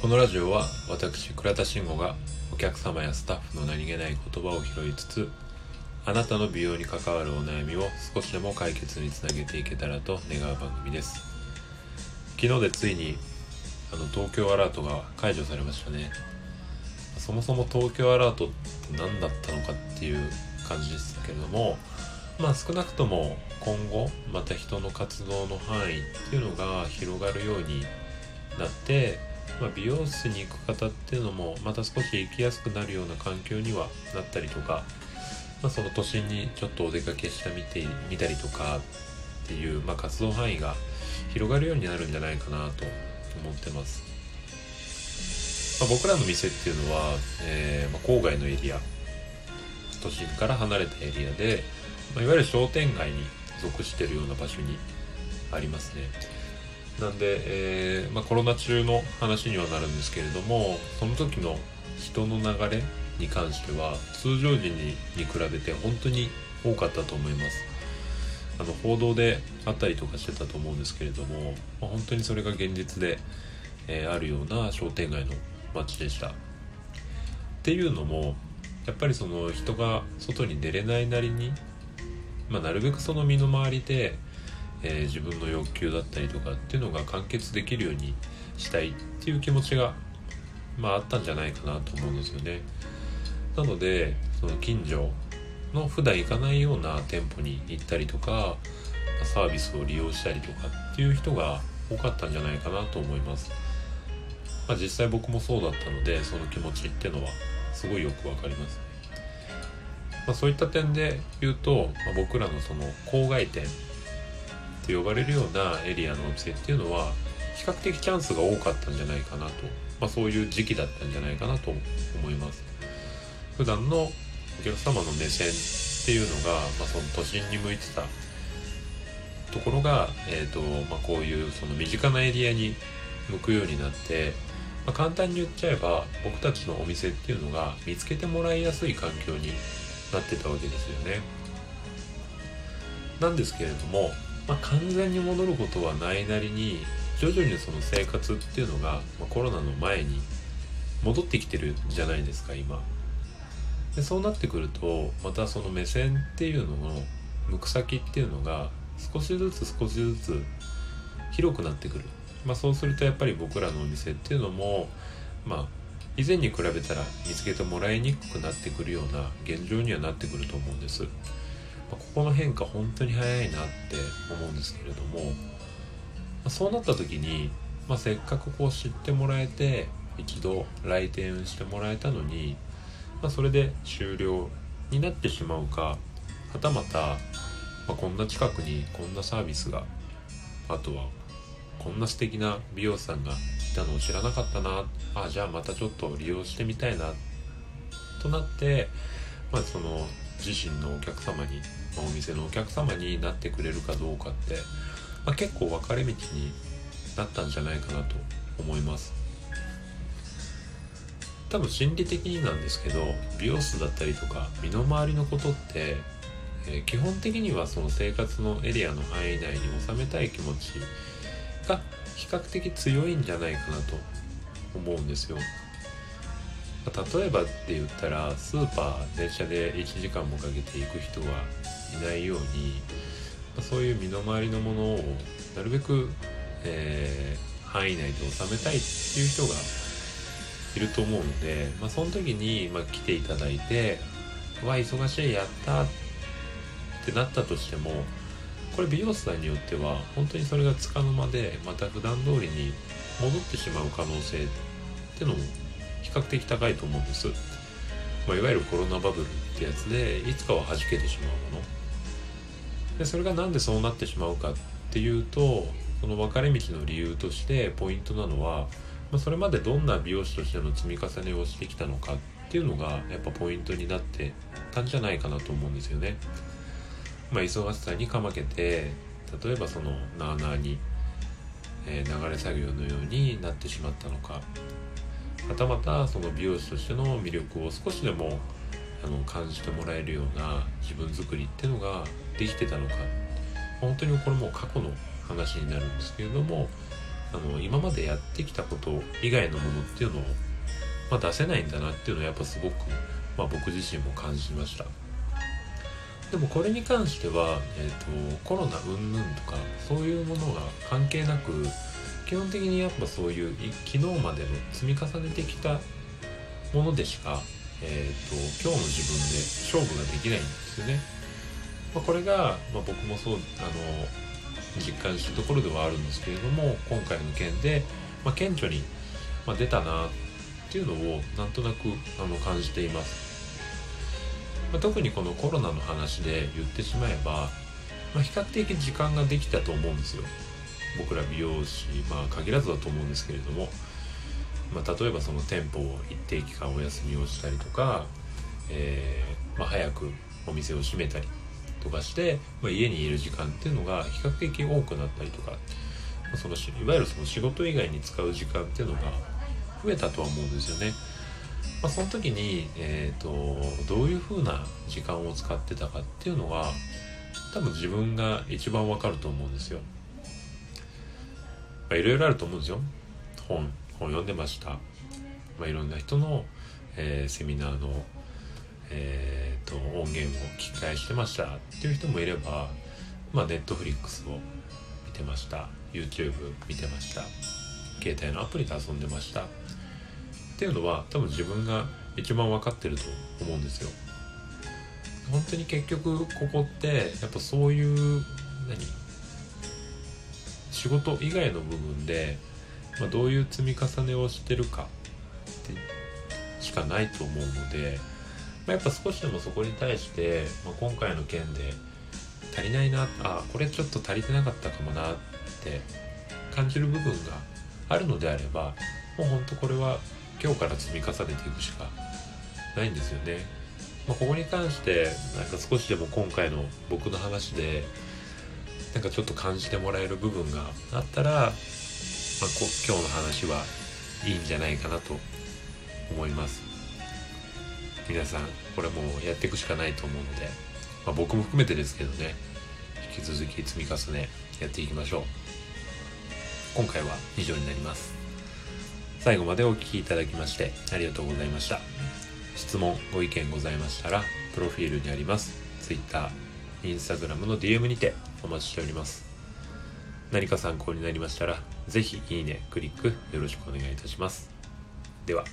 このラジオは私倉田慎吾がお客様やスタッフの何気ない言葉を拾いつつあなたの美容に関わるお悩みを少しでも解決につなげていけたらと願う番組です。昨日でついにあの東京アラートが解除されましたね。そもそも東京アラートって何だったのかっていう感じですけれどもまあ少なくとも今後また人の活動の範囲っていうのが広がるようになってまあ、美容室に行く方っていうのもまた少し行きやすくなるような環境にはなったりとか、まあ、その都心にちょっとお出かけした見てみたりとかっていう、まあ、活動範囲が広がるようになるんじゃないかなと思ってます、まあ、僕らの店っていうのは、えー、ま郊外のエリア。都心から離れたエリアで、まいわゆる商店街に属してるような場所にありますね。なんで、えー、まあ、コロナ中の話にはなるんですけれどもその時の人の流れに関しては通常時にに比べて本当に多かったと思います。あの報道であったりとかしてたと思うんですけれども、まあ、本当にそれが現実で、えー、あるような商店街の街でした。っていうのもやっぱりその人が外に出れないなりに、まあ、なるべくその身の回りでえー、自分の欲求だったりとかっていうのが完結できるようにしたいっていう気持ちが、まあ、あったんじゃないかなと思うんですよね。なのでその近所の普段行かないような店舗に行ったりとかサービスを利用したりとかっていう人が多かったんじゃないかなと思います。まあ、実際僕もそうだったのでその気持ちっていうのはすごいよくわかりますね、まあ、そういった点で言うと、まあ、僕らのその郊外店と呼ばれるようなエリアのお店っていうのは比較的チャンスが多かったんじゃないかなと、まあ、そういう時期だったんじゃないかなと思います普段のお客様の目線っていうのが、まあ、その都心に向いてたところが、えーとまあ、こういうその身近なエリアに向くようになって、まあ、簡単に言っちゃえば僕たちのお店っていうのが見つけてもらいやすい環境になってたわけですよね。なんですけれどもまあ、完全に戻ることはないなりに徐々にその生活っていうのが、まあ、コロナの前に戻ってきてるじゃないですか今でそうなってくるとまたその目線っていうのの向く先っていうのが少しずつ少しずつ広くなってくる、まあ、そうするとやっぱり僕らのお店っていうのもまあ以前に比べたら見つけてもらいにくくなってくるような現状にはなってくると思うんです。ここの変化本当に早いなって思うんですけれども、まそうなった時に、まあ、せっかくこう知ってもらえて一度来店してもらえたのに、まあ、それで終了になってしまうかはたまた、まあ、こんな近くにこんなサービスがあとはこんな素敵な美容師さんがいたのを知らなかったなあじゃあまたちょっと利用してみたいなとなって、まあ、その自身のお客様に、まあ、お店のお客様になってくれるかどうかって、まあ、結構分かれ道になったんじゃないかなと思います。多分心理的になんですけど美容室だったりとか身の回りのことって、えー、基本的にはその生活のエリアの範囲内に収めたい気持ちが比較的強いんじゃないかなと思うんですよ。例えばって言ったらスーパー電車で1時間もかけて行く人はいないようにそういう身の回りのものをなるべく、えー、範囲内で収めたいっていう人がいると思うので、まあ、その時に、まあ、来ていただいて「わ忙しいやった!」ってなったとしてもこれ美容師さんによっては本当にそれがつかの間でまた普段通りに戻ってしまう可能性ってのも比較的高いと思うんです、まあ、いわゆるコロナバブルってやつでいつかは弾けてしまうもの。でそれが何でそうなってしまうかっていうとその分かれ道の理由としてポイントなのは、まあ、それまでどんな美容師としての積み重ねをしてきたのかっていうのがやっぱポイントになってたんじゃないかなと思うんですよね。まあ、忙しさにかまけて例えばそのなあなあに、え、流れ作業のようになってしまったのか。はたまたその美容師としての魅力を少しでもあの感じてもらえるような自分作りっていうのができてたのか本当にこれも過去の話になるんですけれどもあの今までやってきたこと以外のものっていうのを、まあ、出せないんだなっていうのはやっぱすごく、まあ、僕自身も感じました。でもこれに関しては、えーと、コロナ云々とかそういうものが関係なく基本的にやっぱそういう昨日までの積み重ねてきたものでしか、えーと、今日の自分で勝負ができないんですよね。まあ、これが、まあ、僕もそうあの実感したところではあるんですけれども今回の件で、まあ、顕著に、ま出たなっていうのをなんとなくあの感じています。まあ、特にこのコロナの話で言ってしまえば、まあ、比較的時間ができたと思うんですよ僕ら美容師まあ限らずだと思うんですけれども、まあ、例えばその店舗を一定期間お休みをしたりとか、えー、ま、早くお店を閉めたりとかして、ま、家にいる時間っていうのが比較的多くなったりとか、そのいわゆるその仕事以外に使う時間っていうのが増えたとは思うんですよね。まあ、その時に、えーと、どういう風な時間を使ってたかっていうのが多分自分が一番わかると思うんですよ。まあ、いろいろあると思うんですよ。本本読んでました。まあ、いろんな人の、えー、セミナーの、えーと、音源を聞き返してましたっていう人もいれば、まあ、ネットフリックスを見てました YouTube 見てました携帯のアプリで遊んでましたっていうのは多分自分が一番分かってると思うんですよ。本当に結局ここってやっぱそういう何仕事以外の部分で、まあ、どういう積み重ねをしてるかってしかないと思うので、まあ、やっぱ少しでもそこに対して、まあ、今回の件で足りないなあこれちょっと足りてなかったかもなって感じる部分があるのであればもうほんとこれは今日から積み重ねていくしかないんですよね。まあ、ここに関してなんか少しでも今回の僕の話でなんかちょっと感じてもらえる部分があったら、まあ、こ今日の話はいいんじゃないかなと思います。皆さんこれもうやっていくしかないと思うので、まあ、僕も含めてですけどね引き続き積み重ねやっていきましょう。今回は以上になります。最後までお聴きいただきましてありがとうございました。質問、ご意見ございましたら、プロフィールにあります Twitter、Instagram の DM にてお待ちしております。何か参考になりましたら、是非いいね、クリックよろしくお願いいたします。では。